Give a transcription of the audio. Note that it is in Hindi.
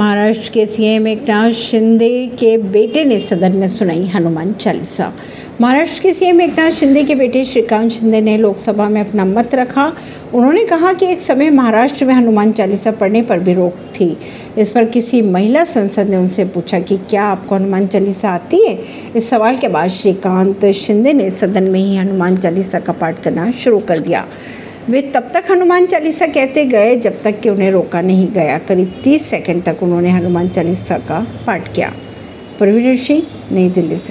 महाराष्ट्र के सीएम एकनाथ शिंदे के बेटे ने सदन में सुनाई हनुमान चालीसा। महाराष्ट्र के सीएम एकनाथ शिंदे के बेटे श्रीकांत शिंदे ने लोकसभा में अपना मत रखा। उन्होंने कहा कि एक समय महाराष्ट्र में हनुमान चालीसा पढ़ने पर भी रोक थी। इस पर किसी महिला सांसद ने उनसे पूछा कि क्या आपको हनुमान चालीसा आती है? इस सवाल के बाद श्रीकांत शिंदे ने सदन में ही हनुमान चालीसा का पाठ करना शुरू कर दिया। वे तब तक हनुमान चालीसा कहते गए जब तक कि उन्हें रोका नहीं गया। करीब 30 सेकंड तक उन्होंने हनुमान चालीसा का पाठ किया। प्रवीण सिंह, नई दिल्ली से।